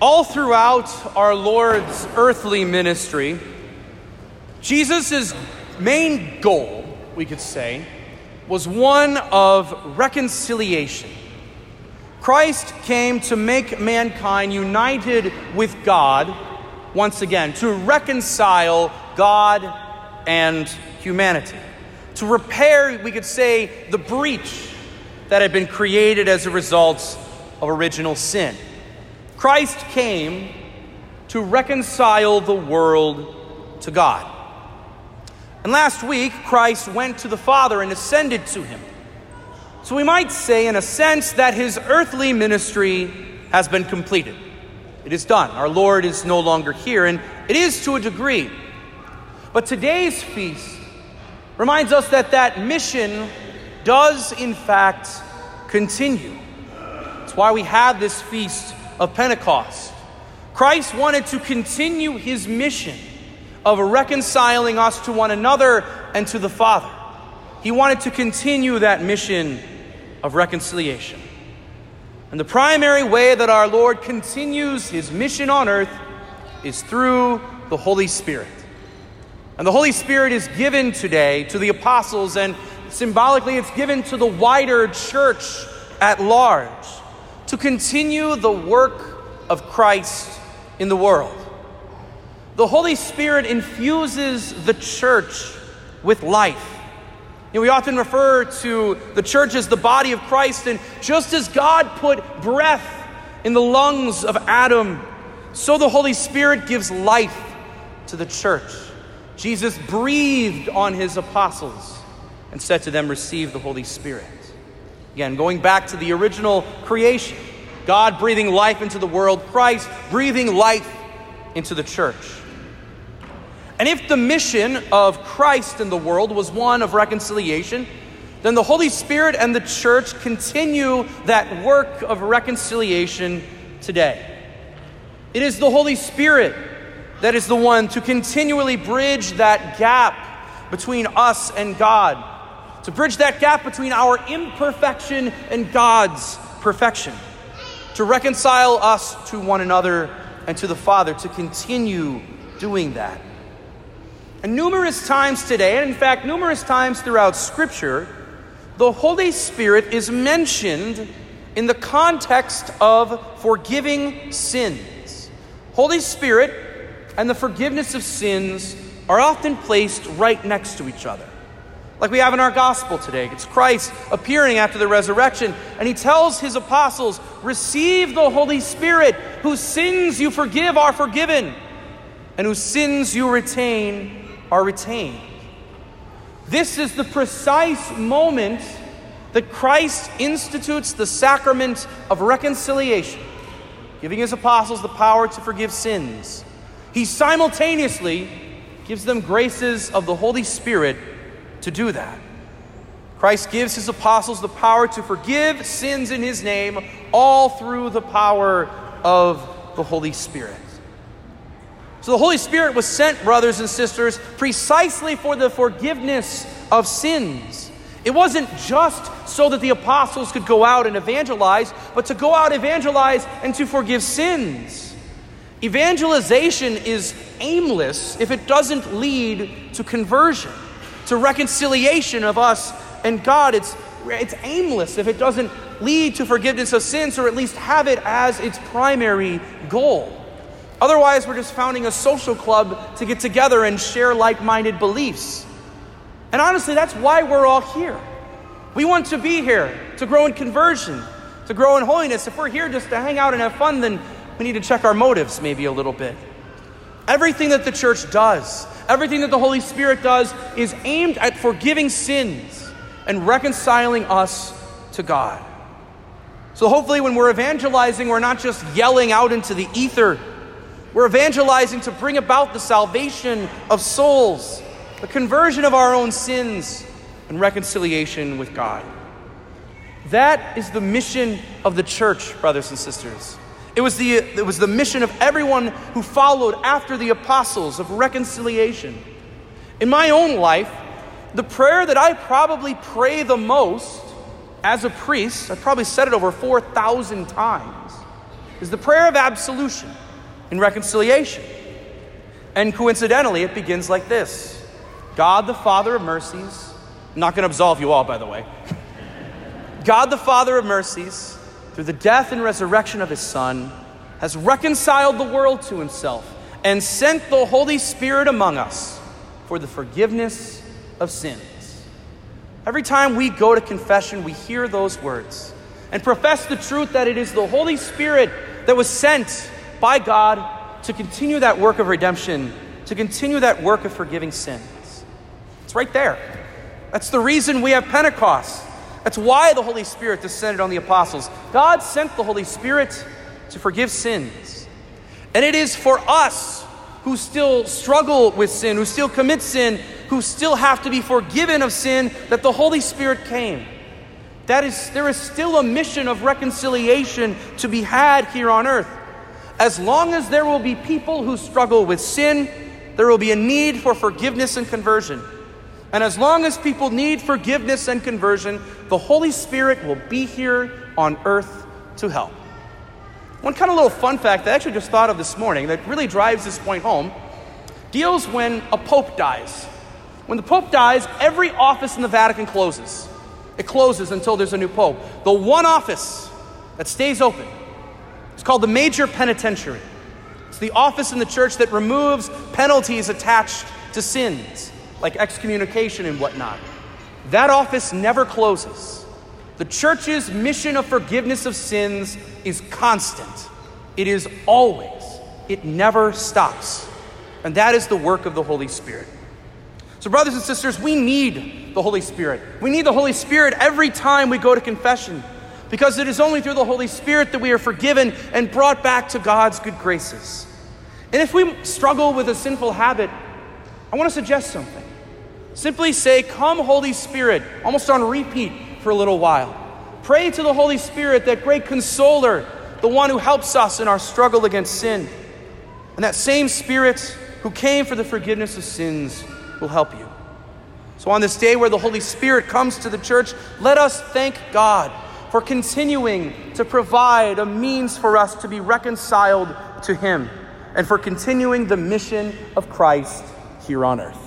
All throughout our Lord's earthly ministry, Jesus' main goal, we could say, was one of reconciliation. Christ came to make mankind united with God once again, to reconcile God and humanity, to repair, we could say, the breach that had been created as a result of original sin. Christ came to reconcile the world to God. And last week, Christ went to the Father and ascended to him. So we might say, in a sense, that his earthly ministry has been completed. It is done. Our Lord is no longer here, and it is to a degree. But today's feast reminds us that that mission does, in fact, continue. That's why we have this feast of Pentecost. Christ wanted to continue his mission of reconciling us to one another and to the Father. He wanted to continue that mission of reconciliation. And the primary way that our Lord continues his mission on earth is through the Holy Spirit. And the Holy Spirit is given today to the apostles, and symbolically, it's given to the wider church at large to continue the work of Christ in the world. The Holy Spirit infuses the church with life. You know, we often refer to the church as the body of Christ, and just as God put breath in the lungs of Adam, so the Holy Spirit gives life to the church. Jesus breathed on his apostles and said to them, Receive the Holy Spirit. Again, going back to the original creation, God breathing life into the world, Christ breathing life into the church. And if the mission of Christ in the world was one of reconciliation, then the Holy Spirit and the church continue that work of reconciliation today. It is the Holy Spirit that is the one to continually bridge that gap between us and God, to bridge that gap between our imperfection and God's perfection, to reconcile us to one another and to the Father, to continue doing that. And numerous times today, and in fact, numerous times throughout Scripture, the Holy Spirit is mentioned in the context of forgiving sins. Holy Spirit and the forgiveness of sins are often placed right next to each other. Like we have in our gospel today. It's Christ appearing after the resurrection, and he tells his apostles, Receive the Holy Spirit, whose sins you forgive are forgiven, and whose sins you retain are retained. This is the precise moment that Christ institutes the sacrament of reconciliation, giving his apostles the power to forgive sins he simultaneously gives them graces of the Holy Spirit to do that. Christ gives his apostles the power to forgive sins in his name, all through the power of the Holy Spirit. So the Holy Spirit was sent, brothers and sisters, precisely for the forgiveness of sins. It wasn't just so that the apostles could go out and evangelize, but to go out, evangelize, and to forgive sins. Evangelization is aimless if it doesn't lead to conversion, to reconciliation of us and God. It's, it's aimless if it doesn't lead to forgiveness of sins or at least have it as its primary goal. Otherwise, we're just founding a social club to get together and share like minded beliefs. And honestly, that's why we're all here. We want to be here to grow in conversion, to grow in holiness. If we're here just to hang out and have fun, then we need to check our motives maybe a little bit. Everything that the church does, everything that the Holy Spirit does, is aimed at forgiving sins and reconciling us to God. So hopefully, when we're evangelizing, we're not just yelling out into the ether. We're evangelizing to bring about the salvation of souls, the conversion of our own sins, and reconciliation with God. That is the mission of the church, brothers and sisters. It was, the, it was the mission of everyone who followed after the apostles of reconciliation. In my own life, the prayer that I probably pray the most as a priest, I've probably said it over 4,000 times, is the prayer of absolution and reconciliation. And coincidentally, it begins like this God the Father of mercies, I'm not going to absolve you all, by the way. God the Father of mercies, through the death and resurrection of his Son, has reconciled the world to himself and sent the Holy Spirit among us for the forgiveness of sins. Every time we go to confession, we hear those words and profess the truth that it is the Holy Spirit that was sent by God to continue that work of redemption, to continue that work of forgiving sins. It's right there. That's the reason we have Pentecost. That's why the Holy Spirit descended on the apostles. God sent the Holy Spirit to forgive sins. And it is for us who still struggle with sin, who still commit sin, who still have to be forgiven of sin, that the Holy Spirit came. That is, there is still a mission of reconciliation to be had here on earth. As long as there will be people who struggle with sin, there will be a need for forgiveness and conversion. And as long as people need forgiveness and conversion, the Holy Spirit will be here on earth to help. One kind of little fun fact that I actually just thought of this morning that really drives this point home deals when a pope dies. When the pope dies, every office in the Vatican closes. It closes until there's a new pope. The one office that stays open is called the major penitentiary. It's the office in the church that removes penalties attached to sins, like excommunication and whatnot. That office never closes. The church's mission of forgiveness of sins is constant, it is always, it never stops. And that is the work of the Holy Spirit. So, brothers and sisters, we need the Holy Spirit. We need the Holy Spirit every time we go to confession because it is only through the Holy Spirit that we are forgiven and brought back to God's good graces. And if we struggle with a sinful habit, I want to suggest something. Simply say, Come, Holy Spirit, almost on repeat for a little while. Pray to the Holy Spirit, that great consoler, the one who helps us in our struggle against sin. And that same Spirit who came for the forgiveness of sins will help you. So, on this day where the Holy Spirit comes to the church, let us thank God for continuing to provide a means for us to be reconciled to Him and for continuing the mission of Christ here on earth.